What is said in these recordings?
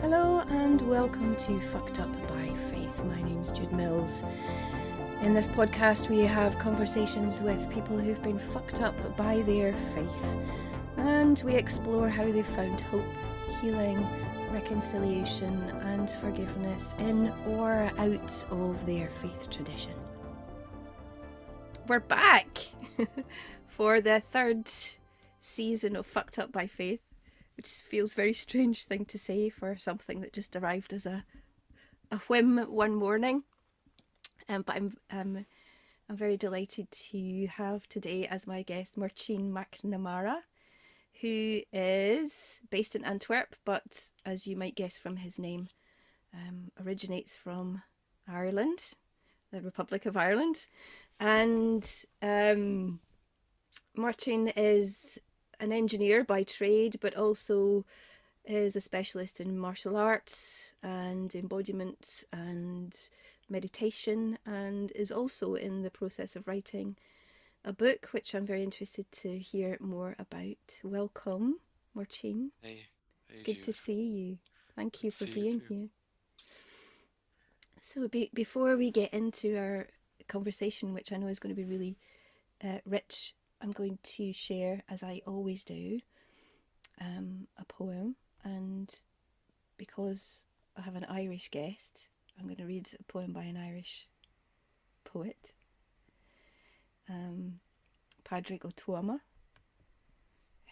Hello and welcome to Fucked Up by Faith. My name's Jude Mills. In this podcast, we have conversations with people who've been fucked up by their faith, and we explore how they've found hope, healing, reconciliation, and forgiveness in or out of their faith tradition. We're back for the third season of Fucked Up by Faith, which feels very strange thing to say for something that just arrived as a a whim one morning. Um, but I'm um, I'm very delighted to have today as my guest Marcin McNamara, who is based in Antwerp, but as you might guess from his name, um, originates from Ireland, the Republic of Ireland, and um, Marcin is an engineer by trade, but also is a specialist in martial arts and embodiment and meditation, and is also in the process of writing a book, which I'm very interested to hear more about. Welcome, Marcin. Hey, hey Good to see you. Thank you for See you being too. here. So, be- before we get into our conversation, which I know is going to be really uh, rich, I'm going to share, as I always do, um, a poem. And because I have an Irish guest, I'm going to read a poem by an Irish poet, um, Padraig O'Tuama,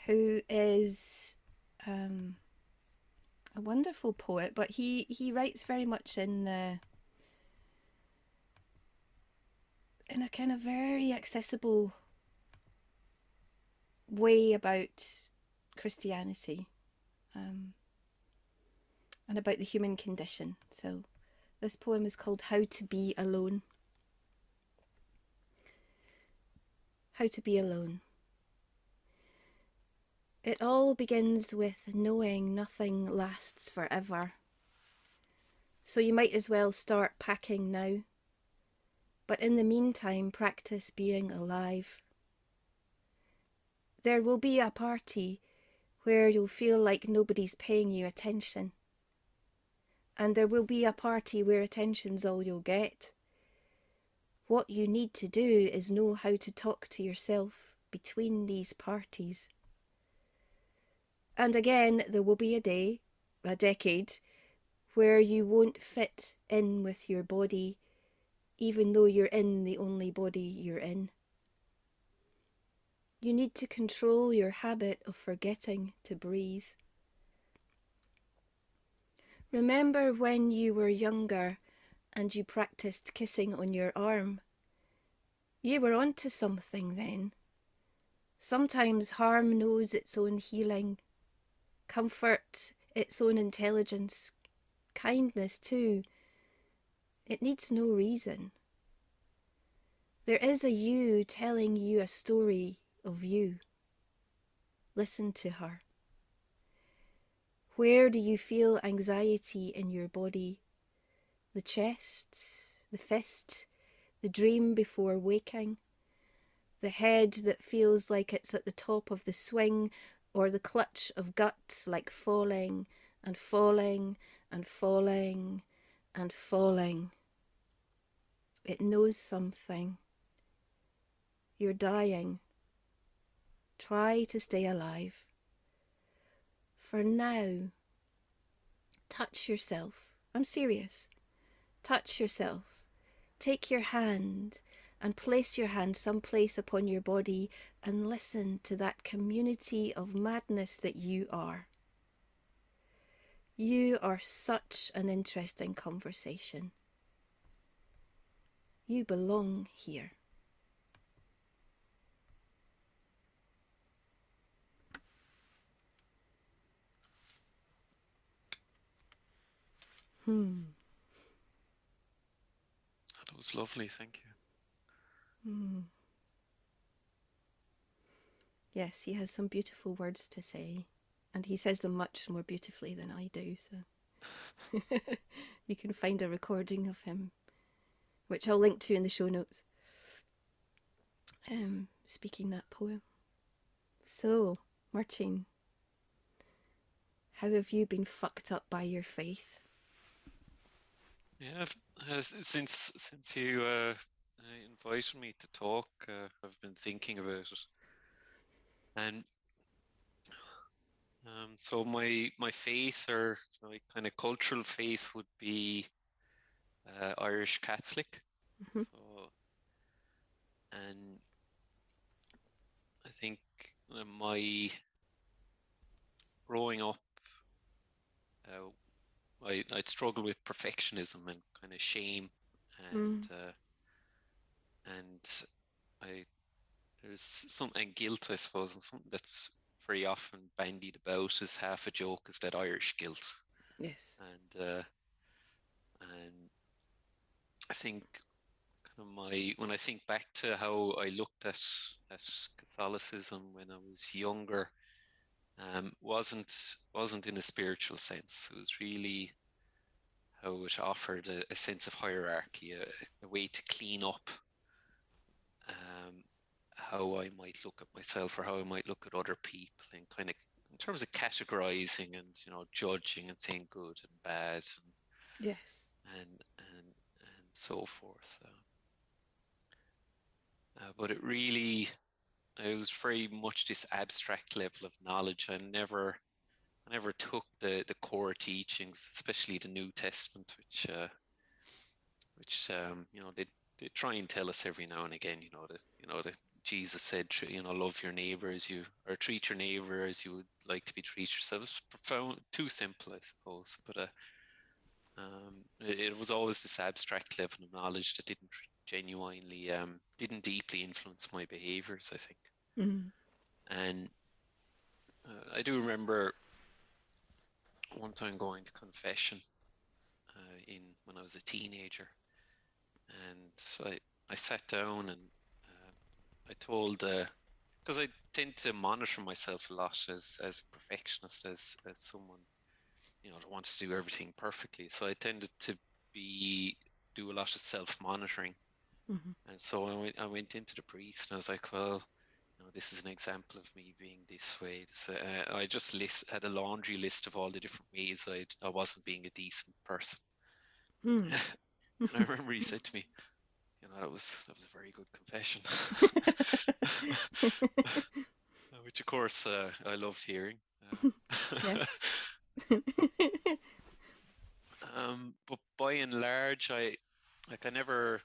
who is um, a wonderful poet, but he, he writes very much in the in a kind of very accessible way about Christianity um, and about the human condition. So, this poem is called How to Be Alone. How to Be Alone. It all begins with knowing nothing lasts forever. So, you might as well start packing now. But in the meantime, practice being alive. There will be a party where you'll feel like nobody's paying you attention. And there will be a party where attention's all you'll get. What you need to do is know how to talk to yourself between these parties. And again, there will be a day, a decade, where you won't fit in with your body, even though you're in the only body you're in. You need to control your habit of forgetting to breathe. Remember when you were younger and you practiced kissing on your arm? You were onto something then. Sometimes harm knows its own healing, comfort its own intelligence, kindness too. It needs no reason. There is a you telling you a story of you. Listen to her. Where do you feel anxiety in your body? The chest, the fist, the dream before waking, the head that feels like it's at the top of the swing, or the clutch of gut like falling and falling and falling and falling. It knows something. You're dying. Try to stay alive. For now, touch yourself. I'm serious. Touch yourself. Take your hand and place your hand someplace upon your body and listen to that community of madness that you are. You are such an interesting conversation. You belong here. Hmm. That was lovely, thank you. Hmm. Yes, he has some beautiful words to say, and he says them much more beautifully than I do, so you can find a recording of him, which I'll link to in the show notes. Um, speaking that poem. So, Martine, how have you been fucked up by your faith? Yeah, uh, since since you uh, invited me to talk, uh, I've been thinking about it, and um, so my my faith or my kind of cultural faith would be uh, Irish Catholic. Mm-hmm. So, and I think uh, my growing up, uh, I I'd struggle with perfectionism and kind of shame, and uh, and I there's some guilt, I suppose, and something that's very often bandied about as half a joke is that Irish guilt. Yes. And uh, and I think kind of my when I think back to how I looked at at Catholicism when I was younger, um, wasn't wasn't in a spiritual sense. It was really how it offered a, a sense of hierarchy, a, a, way to clean up um, how I might look at myself or how I might look at other people, and kind of in terms of categorizing and you know judging and saying good and bad, and, yes, and and and so forth. Uh, uh, but it really, it was very much this abstract level of knowledge. I never, I never took the the core teachings, especially the New Testament, which, uh, which um, you know they they try and tell us every now and again. You know that you know that Jesus said, you know, love your neighbor as you, or treat your neighbor as you would like to be treated yourself. It's profound, too simple, I suppose. But uh, um, it, it, was always this abstract level of knowledge that didn't genuinely, um, didn't deeply influence my behaviors. I think. Mm-hmm. And uh, I do remember one time going to confession uh, in when I was a teenager, and so I, I sat down and I told because uh, I tend to monitor myself a lot as as a perfectionist, as as someone you know that wants to do everything perfectly. So I tended to be do a lot of self monitoring, mm-hmm. and so I went I went into the priest and I was like, well. You know, this is an example of me being this way. This, uh, I just list had a laundry list of all the different ways I I wasn't being a decent person. Mm. and I remember he said to me, you know, that was that was a very good confession. Which, of course, uh, I loved hearing. Uh, um, but by and large, I like I never,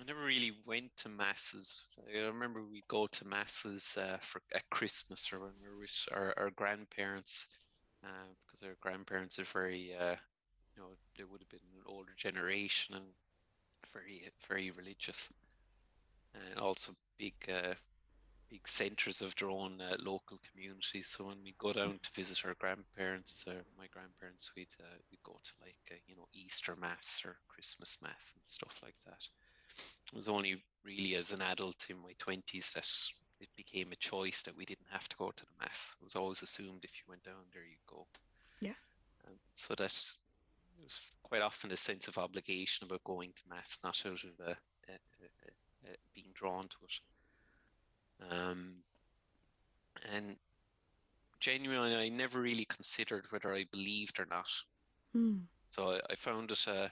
I never really went to masses. I remember we go to masses uh, for at Christmas or when we were with our, our grandparents, uh, because our grandparents are very, uh, you know, they would have been an older generation and very very religious, and also big uh, big centres of their own uh, local communities. So when we go down to visit our grandparents, or my grandparents, we'd uh, we'd go to like you know Easter mass or Christmas mass and stuff like that. It was only really as an adult in my twenties that it became a choice that we didn't have to go to the mass. It was always assumed if you went down there, you go. Yeah. Um, so that it was quite often a sense of obligation about going to mass, not out of a, a, a, a being drawn to it. Um, and genuinely, I never really considered whether I believed or not. Mm. So I, I, found it a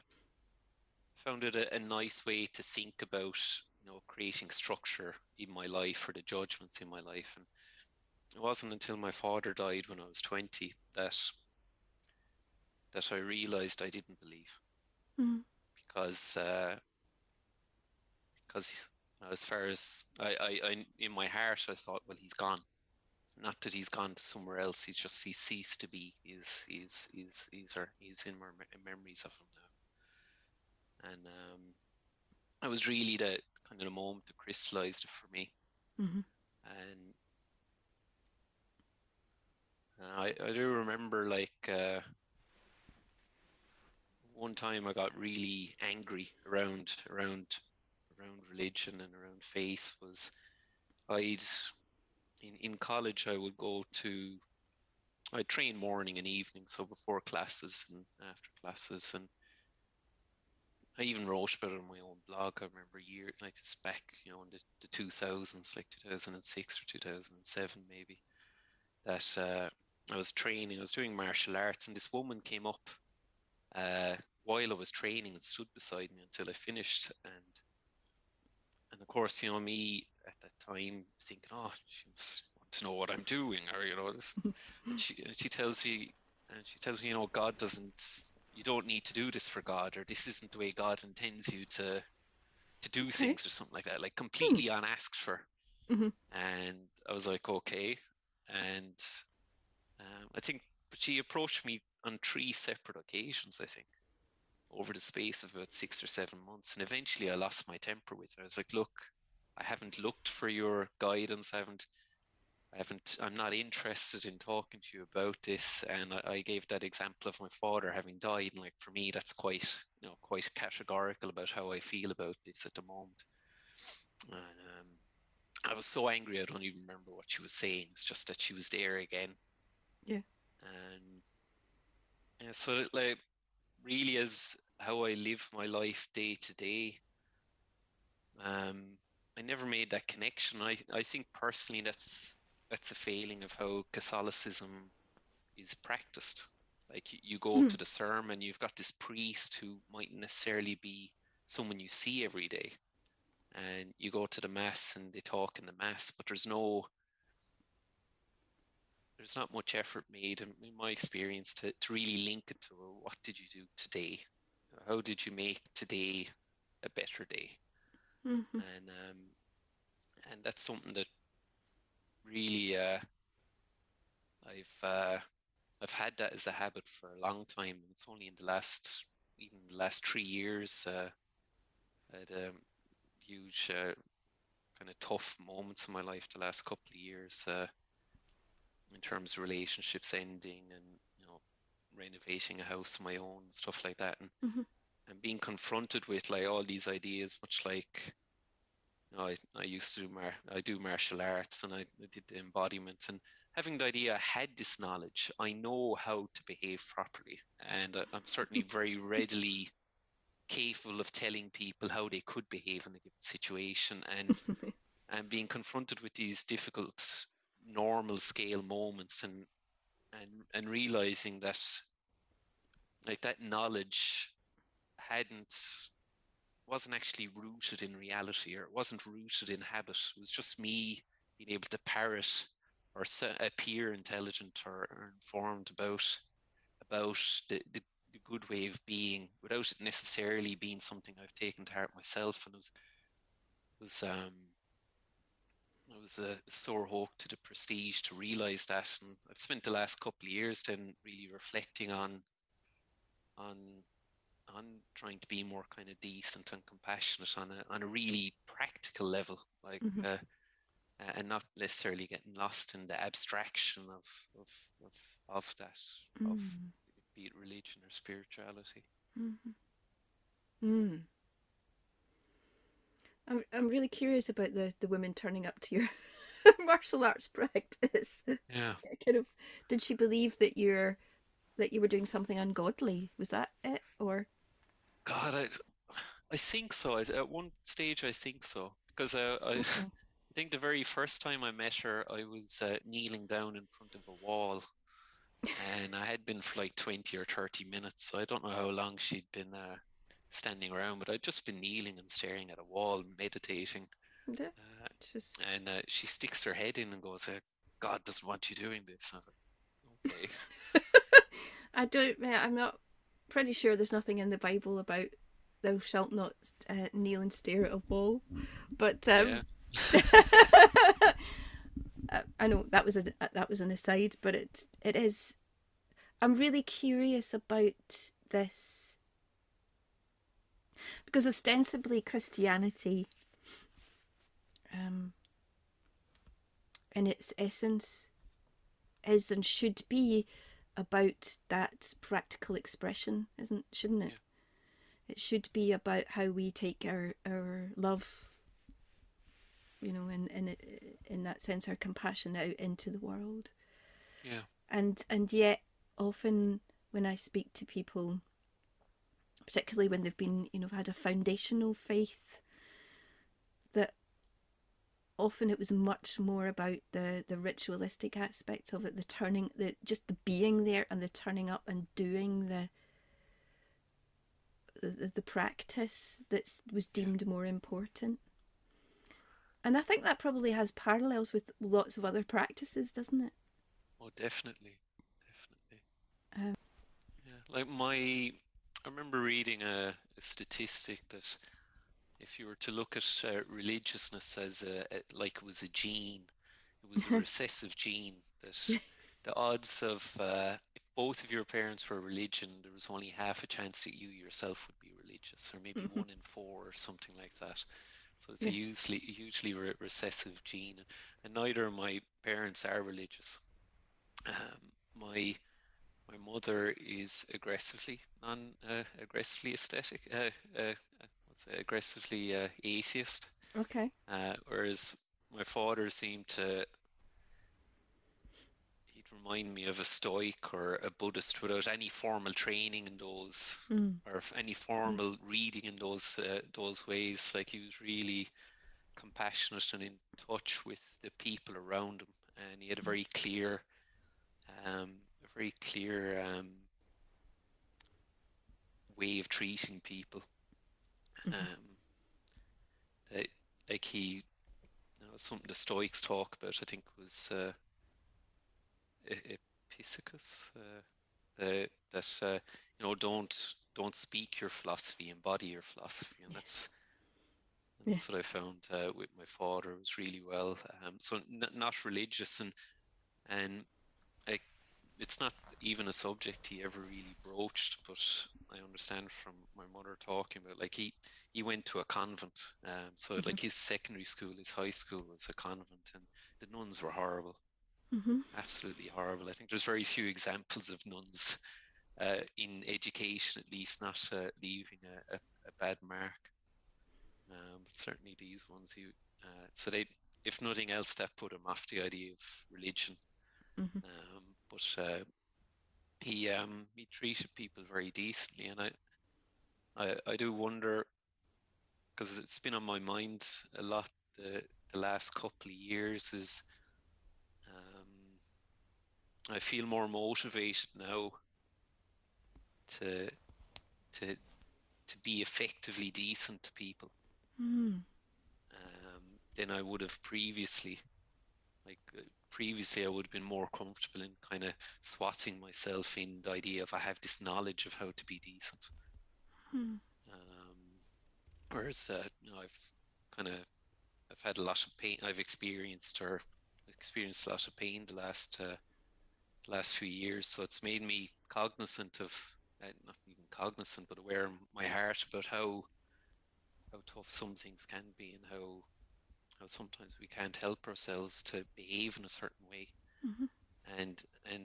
found it a, a, nice way to think about you know creating structure in my life or the judgments in my life. And it wasn't until my father died when I was twenty that that I realized I didn't believe. Mm. because uh, because as far as I, I, I, in my heart I thought well he's gone. Not that he's gone to somewhere else. He's just he ceased to be. He's he's he's he's, he's in my memories of him now and um, that was really the kind of the moment that crystallized it for me mm-hmm. and I, I do remember like uh, one time I got really angry around around around religion and around faith was I'd in, in college I would go to I train morning and evening, so before classes and after classes and I even wrote about it on my own blog. I remember year like it's back, you know, in the, the 2000s, like 2006 or 2007 maybe. that uh, I was training. I was doing martial arts, and this woman came up uh, while I was training and stood beside me until I finished. And and of course, you know me at that time thinking, oh, she must want to know what I'm doing, or you know, this. and she and she tells me, and she tells me, you know, God doesn't. You don't need to do this for God, or this isn't the way God intends you to to do Okay. things, or something like that, like completely unasked for. Mhm. And I was like, okay. And um, I think but she approached me on three separate occasions, I think, over the space of about six or seven months. And eventually I lost my temper with her. I was like, look, I haven't looked for your guidance. I haven't, I haven't, I'm not interested in talking to you about this. And I, I gave that example of my father having died. And like, for me, that's quite, you know, quite categorical about how I feel about this at the moment. And um, I was so angry, I don't even remember what she was saying. It's just that she was there again. Yeah. And yeah, so it, like really is how I live my life day to day. Um, I never made that connection. I I think personally that's that's a failing of how Catholicism is practiced. Like you, you go Hmm. to the sermon, you've got this priest who mightn't necessarily be someone you see every day and you go to the mass and they talk in the mass, but there's no there's not much effort made in, in my experience to, to really link it to well, what did you do today? How did you make today a better day? Mhm. And um, and that's something that really uh, I've uh, I've had that as a habit for a long time. It's only in the last even the last three years uh, I had um, huge uh, kind of tough moments in my life the last couple of years uh, in terms of relationships ending and you know renovating a house of my own and stuff like that and Mhm. and being confronted with like all these ideas much like know, I, I used to do mar- I do martial arts and I, I did the embodiment and having the idea I had this knowledge I know how to behave properly. And I, I'm certainly very readily capable of telling people how they could behave in a given situation and and being confronted with these difficult normal scale moments and and and realizing that like that knowledge hadn't wasn't actually rooted in reality or it wasn't rooted in habit. It was just me being able to parrot or appear intelligent or, or informed about about the, the the good way of being without it necessarily being something I've taken to heart myself. And it was it was um it was a sore hope to the prestige to realize that. And I've spent the last couple of years then really reflecting on on on trying to be more kind of decent and compassionate on a on a really practical level like Mhm. uh, uh, and not necessarily getting lost in the abstraction of of of, of that of Mm. be it religion or spirituality Mhm. Mm. I'm I'm really curious about the the women turning up to your martial arts practice. yeah kind of did she believe that you're that you were doing something ungodly? Was that it? Or God I I think so at one stage I think so because uh, I okay. I think the very first time I met her, I was uh, kneeling down in front of a wall, and I had been for like 20 or 30 minutes. So I don't know how long she'd been uh, standing around, but I'd just been kneeling and staring at a wall, meditating. Yeah, Uh, just and uh, she sticks her head in and goes, uh, "God doesn't want you doing this." And I was like, "Okay." I don't I'm not pretty sure there's nothing in the Bible about thou shalt not uh, kneel and stare at a wall. But um yeah. I- know that was a that was an aside, but it it is. I'm really curious about this because ostensibly Christianity, um, in its essence, is and should be about that practical expression, isn't shouldn't it? Yeah. It should be about how we take our our love you know, in in in that sense, our compassion out into the world. Yeah. And and yet, often when I speak to people, particularly when they've been, you know, had a foundational faith, often it was much more about the the ritualistic aspect of it, the turning, the just the being there and the turning up and doing the the, the practice that was deemed more important. And I think that probably has parallels with lots of other practices, doesn't it? Oh, definitely, definitely. Um, yeah, like my, I remember reading a, a statistic that if you were to look at uh, religiousness as a, a, like it was a gene, it was a recessive gene that yes. the odds of uh, if both of your parents were religion, there was only half a chance that you yourself would be religious, or maybe one in four or something like that. So it's yes. a hugely, hugely re- recessive gene, and neither of my parents are religious. Um, my my mother is aggressively non uh, aggressively aesthetic, uh, uh, aggressively uh, atheist. Okay. Uh, whereas my father seemed to he'd remind me of a stoic or a Buddhist without any formal training in those mm. or any formal mm. reading in those uh, those ways. Like he was really compassionate and in touch with the people around him, and he had a very clear, um, a very clear um, way of treating people. Mm-hmm. Um, like he, you know, something the Stoics talk about, I think, was uh, Epictetus. Uh, uh, that uh, you know, don't don't speak your philosophy, embody your philosophy, and that's that's yeah. what I found uh, with my father was really well. Um, so n- not religious, and and it's not even a subject he ever really broached, but I understand from my mother talking about like he he went to a convent, um, so mm-hmm. like his secondary school, his high school was a convent, and the nuns were horrible, mm-hmm. absolutely horrible. I think there's very few examples of nuns uh, in education, at least not uh, leaving a, a, a, bad mark. Um, but certainly these ones, he uh, so they, if nothing else, that put him off the idea of religion. Mm-hmm. Um, but uh, he um, he treated people very decently, and I I, I do wonder because it's been on my mind a lot the the last couple of years is um, I feel more motivated now to to to be effectively decent to people mm. um, than I would have previously. Like uh, previously I would have been more comfortable in kind of swatting myself in the idea of I have this knowledge of how to be decent. Hmm. Um, whereas uh, you know, I've kind of I've had a lot of pain. I've experienced or experienced a lot of pain the last uh, the last few years. So it's made me cognizant of uh, not even cognizant, but aware in my heart about how how tough some things can be and how how sometimes we can't help ourselves to behave in a certain way mm-hmm. and and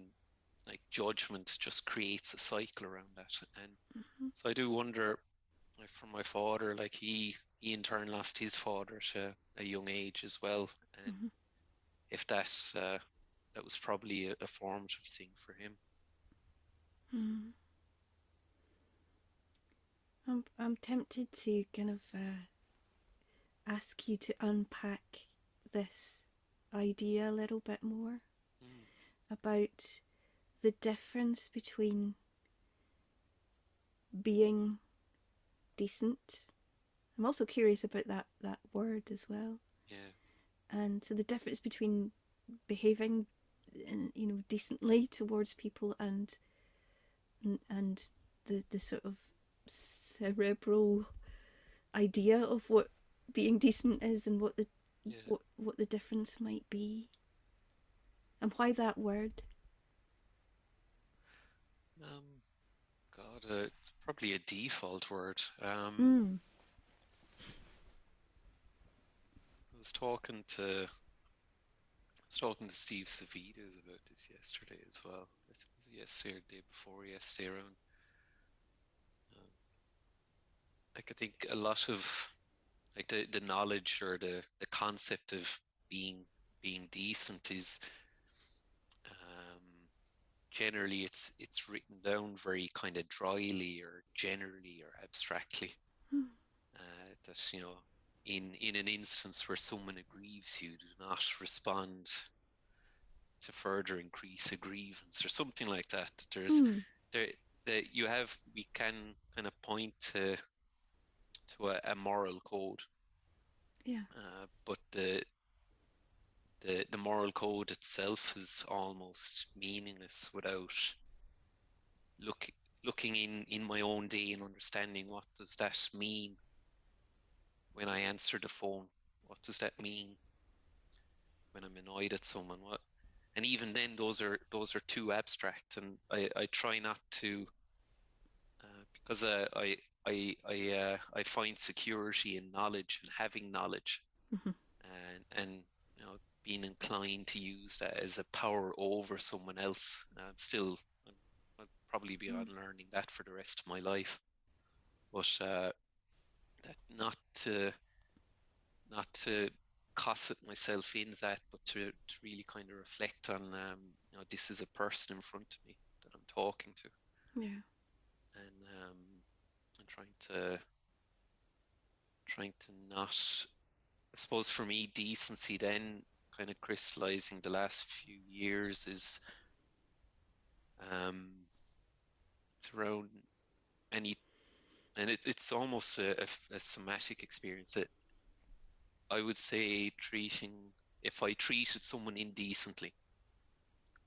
like judgment just creates a cycle around that and mm-hmm. so i do wonder like for my father like he he in turn lost his father at a, a young age as well and mm-hmm. if that uh, that was probably a, a, formative thing for him mm. I'm, I'm tempted to kind of uh, ask you to unpack this idea a little bit more mm. about the difference between being decent. I'm also curious about that that word as well. Yeah. And so the difference between behaving, you know, decently towards people and and the the sort of cerebral idea of what being decent is and what the yeah. what what the difference might be and why that word um god uh, it's probably a default word um mm. i was talking to I was talking to Steve Savides about this yesterday as well. I think it was yesterday or the day before yesterday around. Um, like I think a lot of like the, the knowledge or the, the concept of being being decent is um, generally it's it's written down very kind of dryly or generally or abstractly. Hmm. Uh, that you know in in an instance where someone aggrieves you, do not respond to further increase a grievance or something like that. There's Hmm. there that you have we can kind of point to to a, a moral code, Yeah. uh, but the the the moral code itself is almost meaningless without look looking in in my own day and understanding what does that mean when I answer the phone. What does that mean when I'm annoyed at someone? What and even then those are those are too abstract and I, I try not to uh, because uh, I I I uh, I find security in knowledge and having knowledge Mhm. and and you know being inclined to use that as a power over someone else. Uh, still, I'll probably be Mm. on learning that for the rest of my life, but uh, that not to not to cosset myself in that, but to, to really kind of reflect on um, you know this is a person in front of me that I'm talking to Yeah. and um, trying to trying to not I suppose for me decency then kind of crystallizing the last few years is um it's around any and it, it's almost a, a, a somatic experience that I would say treating if I treated someone indecently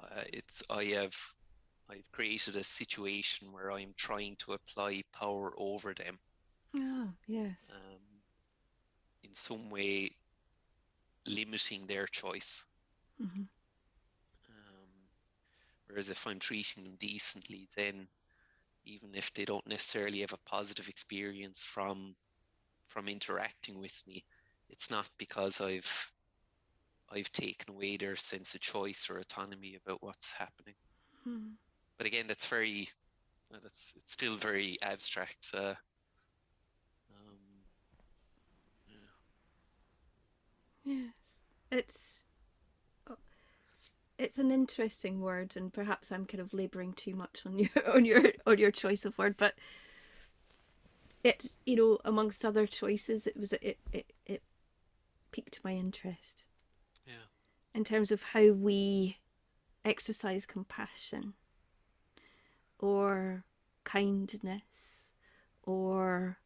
uh, it's I have I've created a situation where I'm trying to apply power over them Oh, yes. um, in some way limiting their choice. hmm Um, whereas if I'm treating them decently, then even if they don't necessarily have a positive experience from from interacting with me, it's not because I've I've taken away their sense of choice or autonomy about what's happening. Hmm. But again, that's very that's it's still very abstract. Uh, um, yeah. Yes. It's oh, it's an interesting word and perhaps I'm kind of laboring too much on your on your on your choice of word but it you know amongst other choices it was it it, it piqued my interest Yeah. in terms of how we exercise compassion or kindness or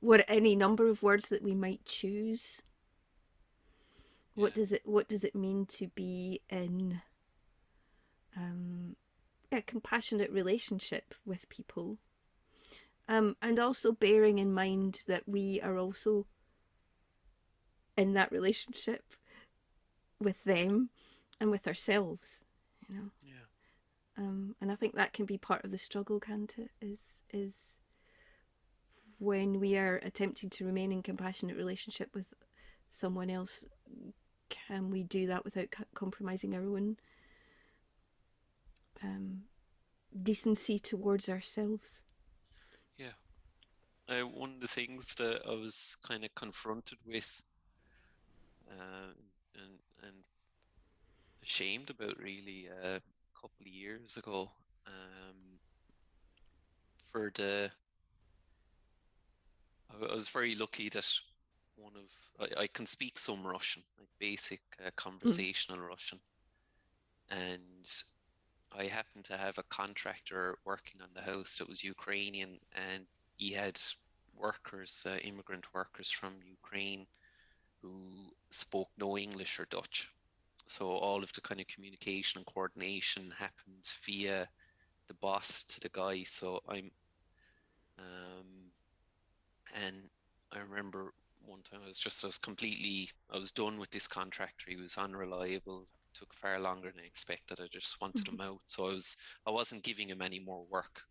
what any number of words that we might choose. What does it what does it mean to be in um, a compassionate relationship with people? Um, and also bearing in mind that we are also in that relationship with them and with ourselves you know? Yeah. Um, and I think that can be part of the struggle, can't it? Is is when we are attempting to remain in compassionate relationship with someone else, can we do that without co- compromising our own um, decency towards ourselves? Uh, one of the things that I was kind of confronted with uh, and and ashamed about really uh, couple of years ago um, for the I, was very lucky that one of I, I can speak some Russian like basic uh, conversational Russian and I happened to have a contractor working on the house that was Ukrainian and he had workers, uh, immigrant workers from Ukraine who spoke no English or Dutch. So all of the kind of communication and coordination happened via the boss to the guy. So I'm, um, and I remember one time I was just, I was completely, I was done with this contractor. He was unreliable, took far longer than I expected. I just wanted him out. So I was, I wasn't giving him any more work.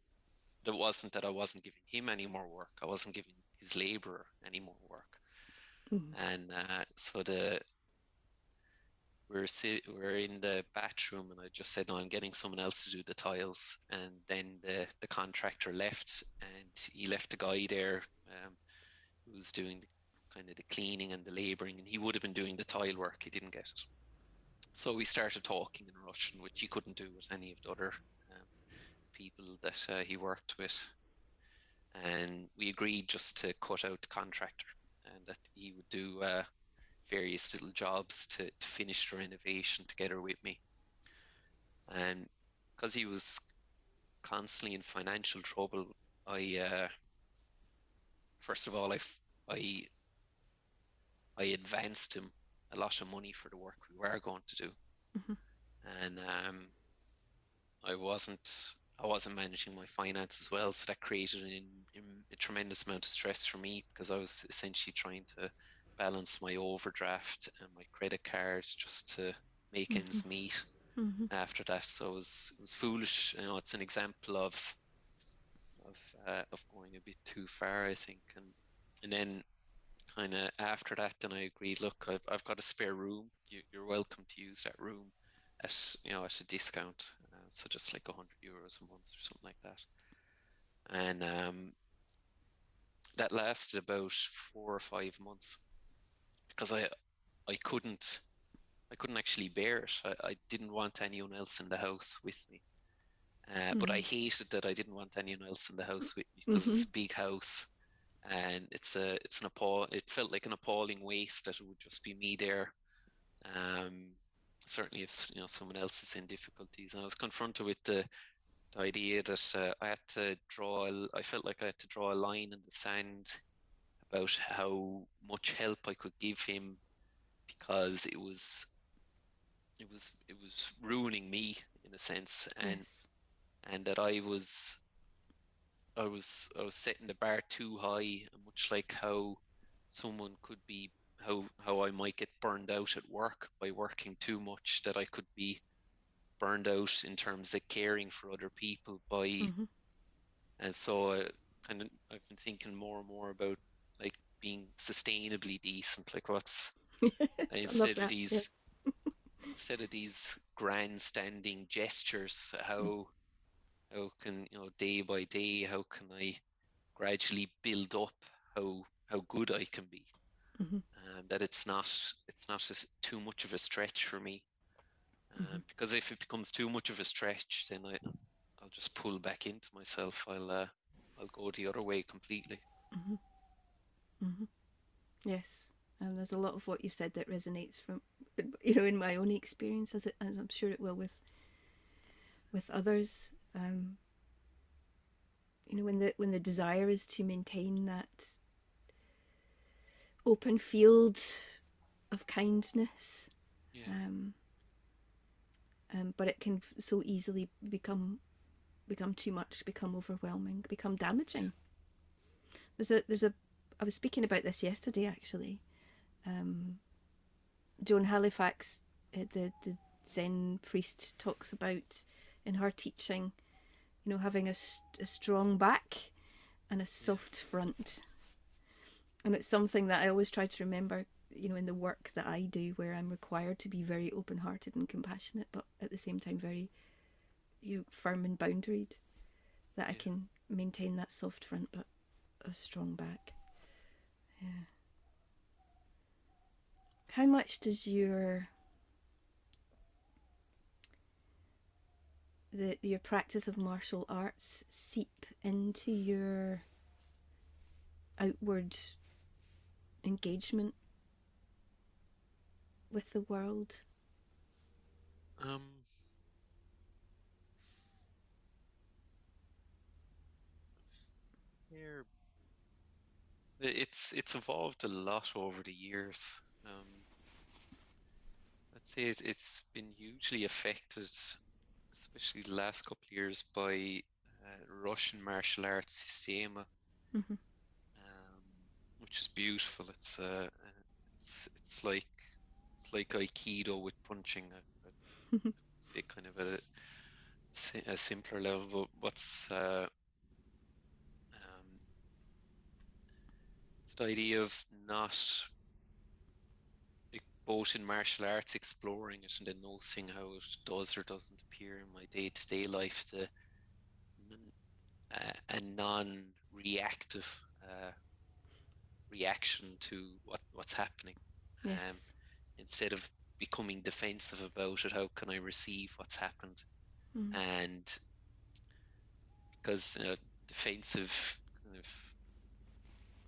It wasn't that I wasn't giving him any more work. I wasn't giving his laborer any more work. Mm. And uh, so the we're we're in the bathroom, and I just said, "No, I'm getting someone else to do the tiles." And then the the contractor left, and he left the guy there um, who was doing the, kind of the cleaning and the labouring, and he would have been doing the tile work. He didn't get it. So we started talking in Russian, which he couldn't do with any of the other um, people that uh, he worked with. And we agreed just to cut out the contractor. And that he would do uh, various little jobs to, to finish the renovation together with me. And because he was constantly in financial trouble, I uh, first of all I, I I advanced him a lot of money for the work we were going to do, mm-hmm. and um, I wasn't I wasn't managing my finances well, so that created an, a tremendous amount of stress for me because I was essentially trying to balance my overdraft and my credit card just to make mm-hmm. ends meet. Mm-hmm. After that, so it was it was foolish. You know, it's an example of of uh, of going a bit too far, I think, and and then kind of after that, then I agreed. Look, I've I've got a spare room. You, you're welcome to use that room at you know at a discount. Uh, so just like a hundred euros a month or something like that. And um, that lasted about four or five months because I I couldn't I couldn't actually bear it. I, I didn't want anyone else in the house with me. Uh, mm-hmm. But I mm-hmm. hated that I didn't want anyone else in the house with me because mm-hmm. it's a big house, and it's a it's an appall. It felt like an appalling waste that it would just be me there. Um, certainly, if you know someone else is in difficulties, and I was confronted with the, the idea that uh, I had to draw. I felt like I had to draw a line in the sand about how much help I could give him because it was it was it was ruining me in a sense and yes. and that I was I was I was setting the bar too high much like how someone could be how how I might get burned out at work by working too much that I could be burned out in terms of caring for other people by mm-hmm. and so I kind of I've been thinking more and more about being sustainably decent like what's instead of these yeah. instead of these grandstanding gestures how how can you know day by day how can i gradually build up how how good i can be mm-hmm. um, that it's not it's not just too much of a stretch for me um, mm-hmm. because if it becomes too much of a stretch then i i'll just pull back into myself i'll uh, i'll go the other way completely mm-hmm. Mm-hmm. yes and there's a lot of what you've said that resonates from you know in my own experience as it as I'm sure it will with with others um, you know when the when the desire is to maintain that open field of kindness yeah. um, um, but it can so easily become become too much become overwhelming become damaging yeah. there's a there's a I was speaking about this yesterday actually um, Joan Halifax, uh, the, the Zen priest, talks about in her teaching, you know, having a, a strong back and a soft front. And it's something that I always try to remember, you know, in the work that I do, where I'm required to be very open hearted and compassionate, but at the same time, very you know, firm and boundaried, that I can maintain that soft front but a strong back. Yeah. How much does your the your practice of martial arts seep into your outward engagement with the world? Um it's it's evolved a lot over the years. Um, I'd say it, it's been hugely affected, especially the last couple of years, by uh, Russian martial arts Systema, mm-hmm. um, which is beautiful. It's uh, it's it's like it's like Aikido with punching. I'd say kind of a a simpler level. But what's uh, um, it's the idea of not both in martial arts, exploring it, and then noticing how it does or doesn't appear in my day to day life, the uh, a non reactive uh, reaction to what, what's happening. Yes. Um, instead of becoming defensive about it, how can I receive what's happened? Mm. And because uh, defensive kind of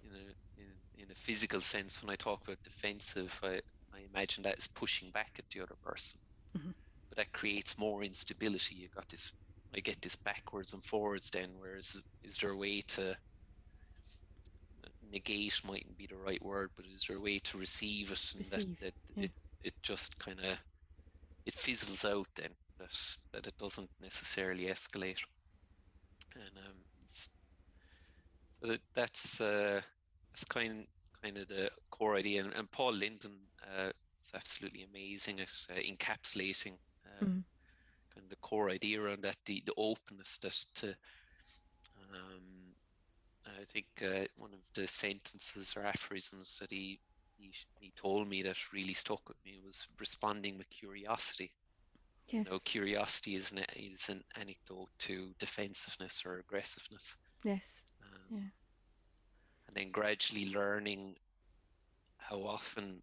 you know in, in in a physical sense, when I talk about defensive, I, I imagine that is pushing back at the other person. Mhm. But that creates more instability. You got this, I get this backwards and forwards then, whereas is there a way to negate mightn't be the right word, but is there a way to receive it and Receive, that, that yeah. it, it just kind of it fizzles out then that that it doesn't necessarily escalate and um so that, that's uh that's kind kind of the core idea and, and paul linden uh is absolutely amazing at uh, encapsulating uh, Mhm. kind of the core idea around that the, the openness that to um i think uh, one of the sentences or aphorisms that he he, he told me that really stuck with me was responding with curiosity Yes. you know, curiosity is an, is an anecdote to defensiveness or aggressiveness. Yes. Um, Yeah. And then gradually learning how often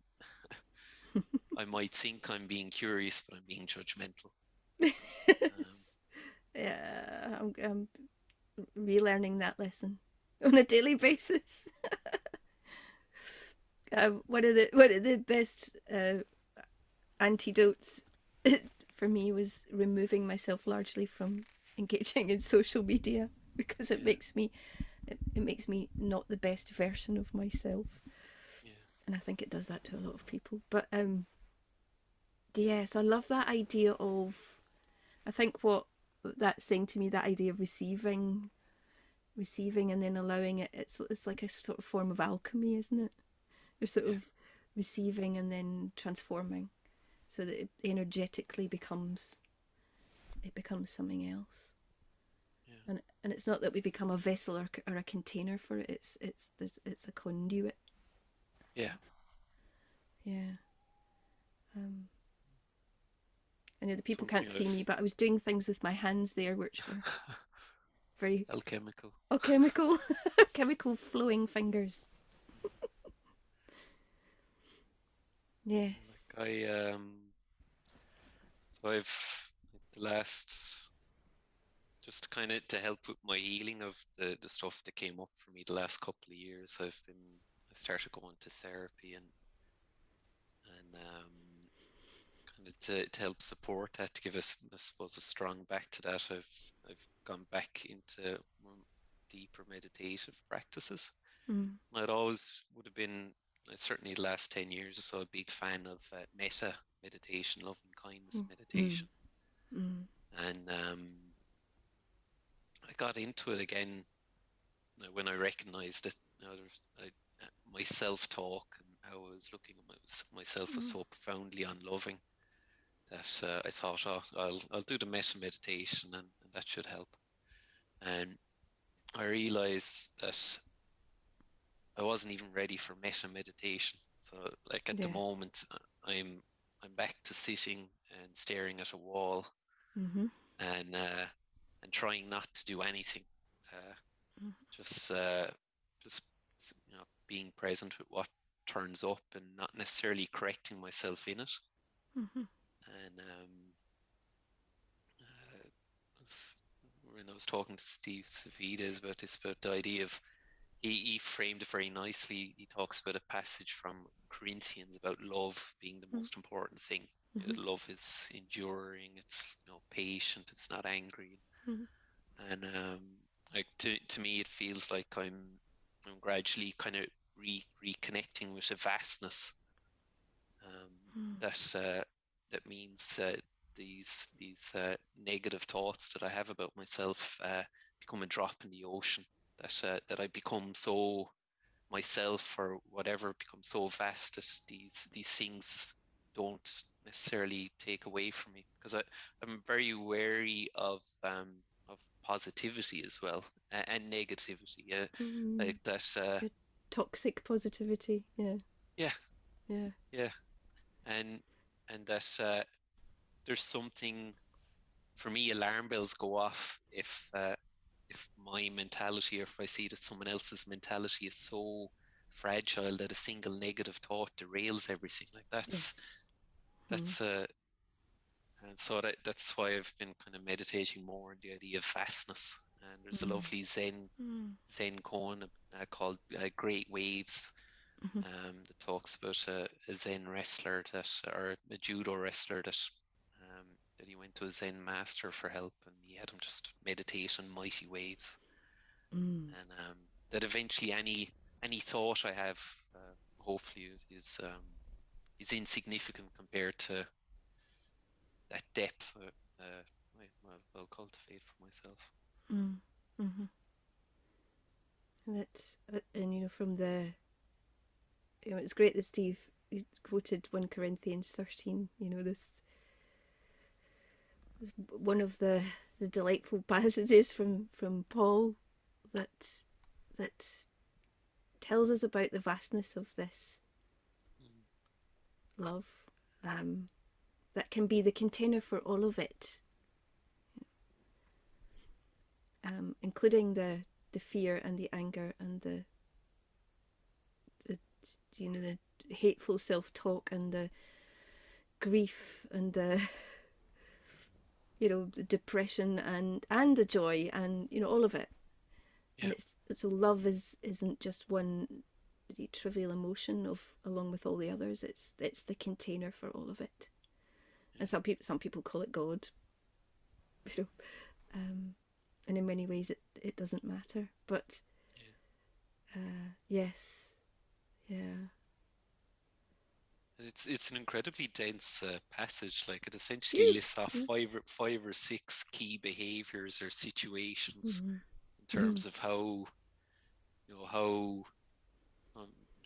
I might think I'm being curious, but I'm being judgmental. yeah, I'm, I'm relearning that lesson on a daily basis. um, one of the one of the best uh, antidotes for me was removing myself largely from engaging in social media because it Yeah. makes me it, it makes me not the best version of myself Yeah. and I think it does that to a lot of people. But um, yes, I love that idea of. I think what that's saying to me, that idea of receiving, receiving, and then allowing it. It's it's like a sort of form of alchemy, isn't it? You're sort Yeah. of receiving and then transforming, so that it energetically becomes. It becomes something else. And and it's not that we become a vessel or, or a container for it. It's it's there's it's a conduit. Yeah. Yeah. Um, I know the people can't see me, but I was doing things with my hands there, which were very Alchemical. oh chemical, chemical flowing fingers. yes. Like I um, so I've the last just kind of to help with my healing of the the stuff that came up for me the last couple of years. I've been I started going to therapy and and um, kind of to, to help support that to give us I suppose a strong back to that. I've I've gone back into more deeper meditative practices. Mm. I'd always would have been uh, certainly the last 10 years or so a big fan of uh, metta meditation loving kindness Mm, meditation Mm. and um, I got into it again when I recognized it you know, I, my self-talk and how I was looking at my, myself was Mm. so profoundly unloving that uh, I thought oh I'll, I'll do the metta meditation and, and that should help and I realized that I wasn't even ready for metta meditation. So, like at the moment, uh, I'm I'm back to sitting and staring at a wall Mm-hmm. and uh, and trying not to do anything. Uh, Mhm. Just uh, just you know being present with what turns up and not necessarily correcting myself in it. Mm-hmm. And um, uh, was, when I was talking to Steve Savides about this, about the idea of he, he framed it very nicely. He talks about a passage from Corinthians about love being the Mm. most important thing. Mhm. Love is enduring. It's you know patient. It's not angry. Mhm. And um, like to to me, it feels like I'm I'm gradually kind of re reconnecting with a vastness. Um, Mm. that uh, that means uh, these these uh, negative thoughts that I have about myself uh, become a drop in the ocean. That uh, that I become so myself or whatever become so vast that these these things don't necessarily take away from me because I I'm very wary of um of positivity as well and, and negativity. Yeah, Mm. like that. Uh, Toxic positivity. Yeah. Yeah. Yeah. and and that uh, there's something for me alarm bells go off if uh, if my mentality or if I see that someone else's mentality is so fragile that a single negative thought derails everything like that's Yes. Mm. that's uh and so that that's why I've been kind of meditating more on the idea of vastness and there's Mm. a lovely zen Mm. zen koan uh, called uh, great waves Mhm. um, that talks about a, a Zen wrestler that, or a judo wrestler that, um, that he went to a Zen master for help, and he had him just meditate on mighty waves, Mm. and um, that eventually any any thought I have, uh, hopefully, is um, is insignificant compared to that depth. Uh, uh, I'll cultivate for myself. Mm. Mhm. And that, and you know, from the, you know, it's great that Steve quoted one Corinthians thirteen. You know, this, this one of the the delightful passages from from Paul that that tells us about the vastness of this love um, that can be the container for all of it, um, including the the fear and the anger and the, the you know the hateful self talk and the grief and the you know the depression and and the joy and you know all of it and Yeah. it's so love is isn't just one trivial emotion of along with all the others it's it's the container for all of it and some people some people call it god you know um and in many ways it it doesn't matter but uh yes yeah It's it's an incredibly dense uh, passage. Like it essentially lists off Mm. five or, five or six key behaviors or situations Mhm. in terms of how you know how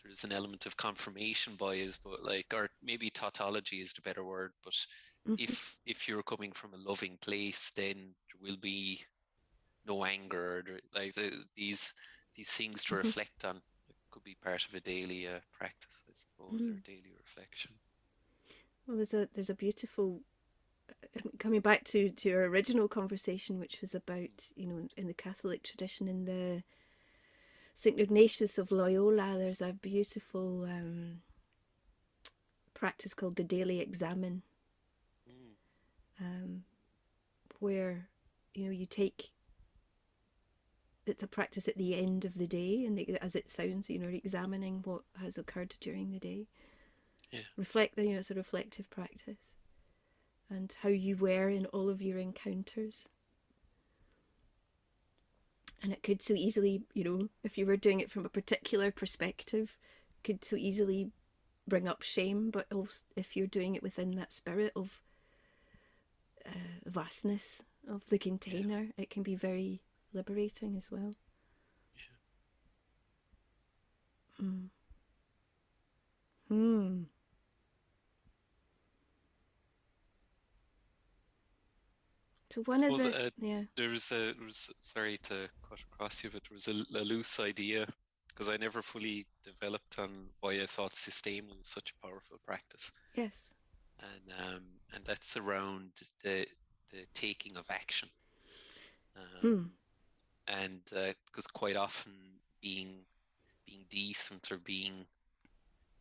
there's an element of confirmation bias, but like or maybe tautology is the better word. But Mhm. if if you're coming from a loving place, then there will be no anger. Or like the, these these things to Mhm. reflect on. It could be part of a daily uh, practice, I suppose, or Mm. daily reflection. Well, there's a there's a beautiful uh, coming back to to our original conversation, which was about you know in the Catholic tradition in the Saint Ignatius of Loyola. There's a beautiful um, practice called the daily examen, Mm. um, where you know you take it's a practice at the end of the day, and it- as it sounds, you know, examining what has occurred during the day. Yeah. Reflect, you know, it's a reflective practice, and how you were in all of your encounters. And it could so easily, you know, if you were doing it from a particular perspective, could so easily bring up shame. But also, if you're doing it within that spirit of uh, vastness of the container, it can be very liberating as well. Hmm. Hmm. So one of the uh, yeah. There was a was sorry to cut across you, but there was a, a loose idea because I never fully developed on why I thought systema was such a powerful practice, yes. And um, and that's around the the taking of action. Um, Hmm. and uh, because quite often being being decent or being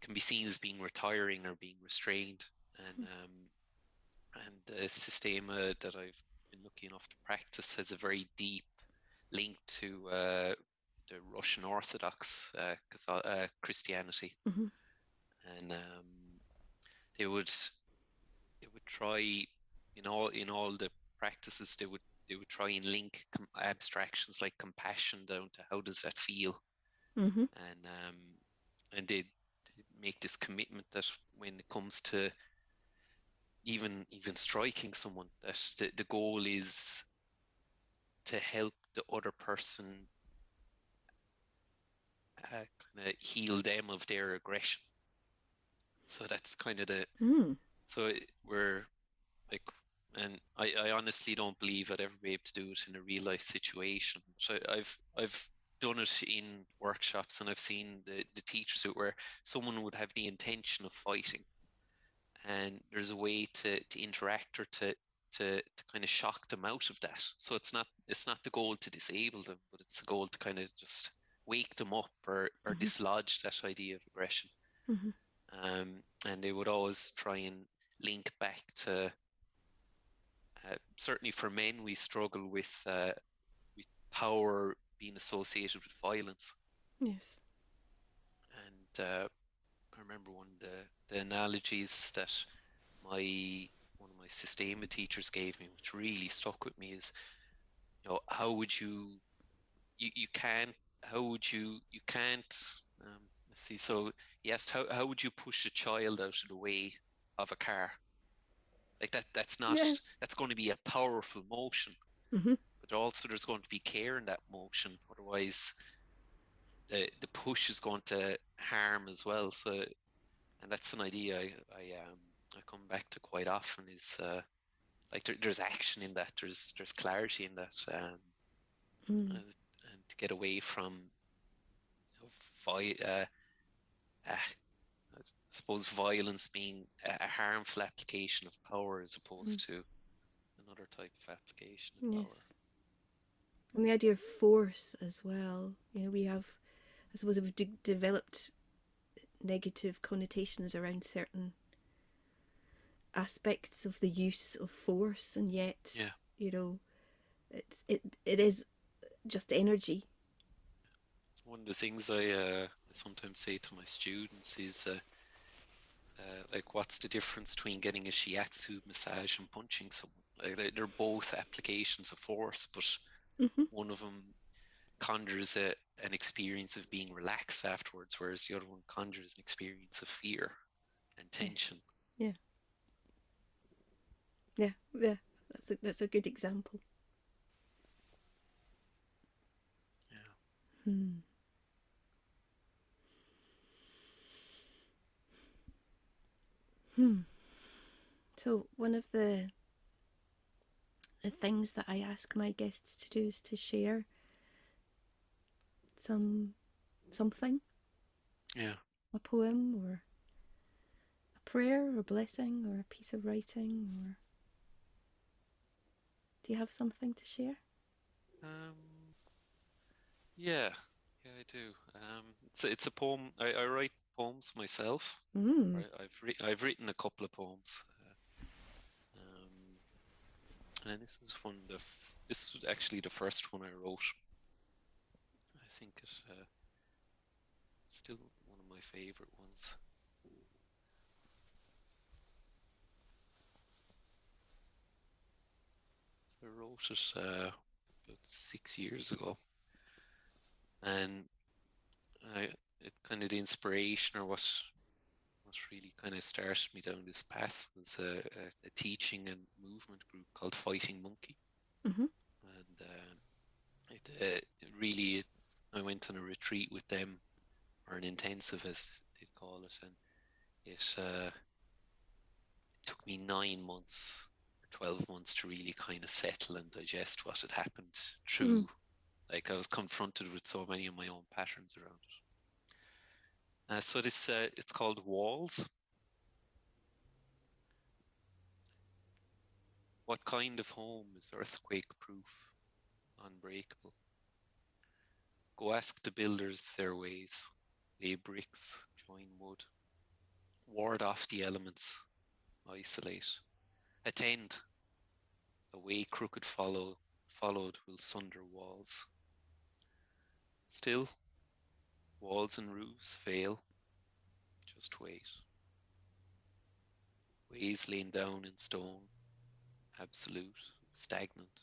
can be seen as being retiring or being restrained. And um, and the systema that I've been lucky enough to practice has a very deep link to uh, the Russian Orthodox uh, uh, Christianity Mhm. and um, they would they would try in all in all the practices they would they would try and link com- abstractions like compassion down to how does that feel mm-hmm. and um, and they make this commitment that when it comes to even even striking someone that the, the goal is to help the other person uh, kind of heal them of their aggression so that's kind of the mm. so it- we're like and I, I honestly don't believe I'd ever be able to do it in a real life situation. So I've I've done it in workshops and I've seen the, the teachers who where someone would have the intention of fighting and there's a way to, to interact or to, to to kind of shock them out of that. So it's not it's not the goal to disable them, but it's the goal to kind of just wake them up or, or Mhm. dislodge that idea of aggression. Mhm. Um, and they would always try and link back to uh, certainly for men we struggle with uh, with power being associated with violence yes and uh, remember one of the, the analogies that my one of my Systema teachers gave me, which really stuck with me, is you know how would you you, you can't how would you you can't um, let's see so he asked how, how would you push a child out of the way of a car? Like that that's not Yeah. that's going to be a powerful motion. Hmm but also there's going to be care in that motion otherwise the the push is going to harm as well so and that's an idea i i um i come back to quite often is uh like there, there's action in that there's there's clarity in that um Mm. uh, and to get away from you know, vi- uh, uh, I suppose violence being a, harmful application of power as opposed to another type of application of Yes. power. And the idea of force as well. You know, we have, I suppose, we've de- developed negative connotations around certain aspects of the use of force, and yet, Yeah. you know, it's it it is just energy. One of the things I uh, sometimes say to my students is, uh, uh, like, what's the difference between getting a shiatsu massage and punching someone? Like, they're, they're both applications of force, but hmm one of them conjures a, an experience of being relaxed afterwards, whereas the other one conjures an experience of fear and tension. Yeah, yeah, yeah. that's a that's a good example. Yeah. Hmm. Hmm. So one of the the things that I ask my guests to do is to share some something, Yeah. a poem or a prayer or a blessing or a piece of writing or do you have something to share? Um, yeah, yeah, I do. Um, it's a, it's a poem. I, I write poems myself. Mm. I, I've writ I've written a couple of poems. Uh, um, and this is one of the f- this was actually the first one I wrote. I think it uh, still one of my favorite ones. So I wrote it uh, about six years ago, and I it kind of the inspiration or what what really kind of started me down this path was a, a, a teaching and movement group called Fighting Monkey, Mhm. and um, it, uh, it really I went on a retreat with them or an intensive as they call it, and it uh, took me nine months or twelve months to really kind of settle and digest what had happened through. Like I was confronted with so many of my own patterns around it. Uh, so this uh, it's called walls. What kind of home is earthquake proof, unbreakable? Go ask the builders their ways. Lay bricks, join wood. Ward off the elements. Isolate. Attend. A way crooked follow followed will sunder walls. Still, walls and roofs fail. Just wait. Ways lain down in stone, absolute, stagnant.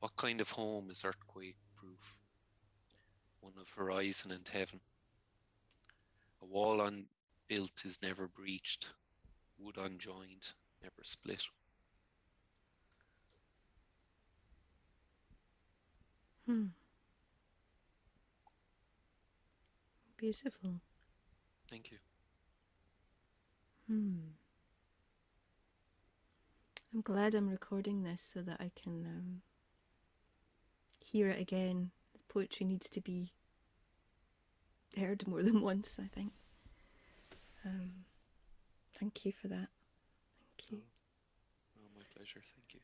What kind of home is earthquake? One of horizon and heaven. A wall unbuilt is never breached, wood unjoined, never split. Hmm. Beautiful. Thank you. Hmm. I'm glad I'm recording this so that I can um, hear it again. Poetry needs to be heard more than once, I think. Um, thank you for that. Thank you. Oh, my pleasure. Thank you.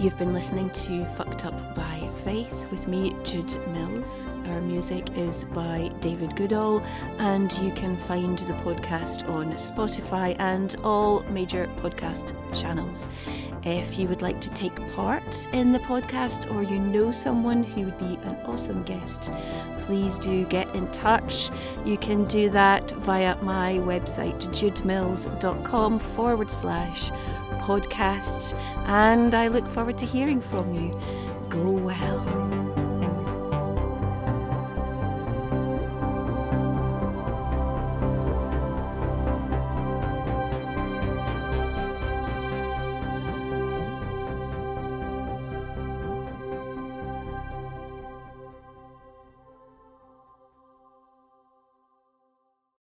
You've been listening to Fucked Up by Faith with me, Jude Mills. Our music is by David Goodall, and you can find the podcast on Spotify and all major podcast channels. If you would like to take part in the podcast or you know someone who would be an awesome guest, please do get in touch. You can do that via my website, judemills.com forward slash podcast. And I look forward to hearing from you. Go well.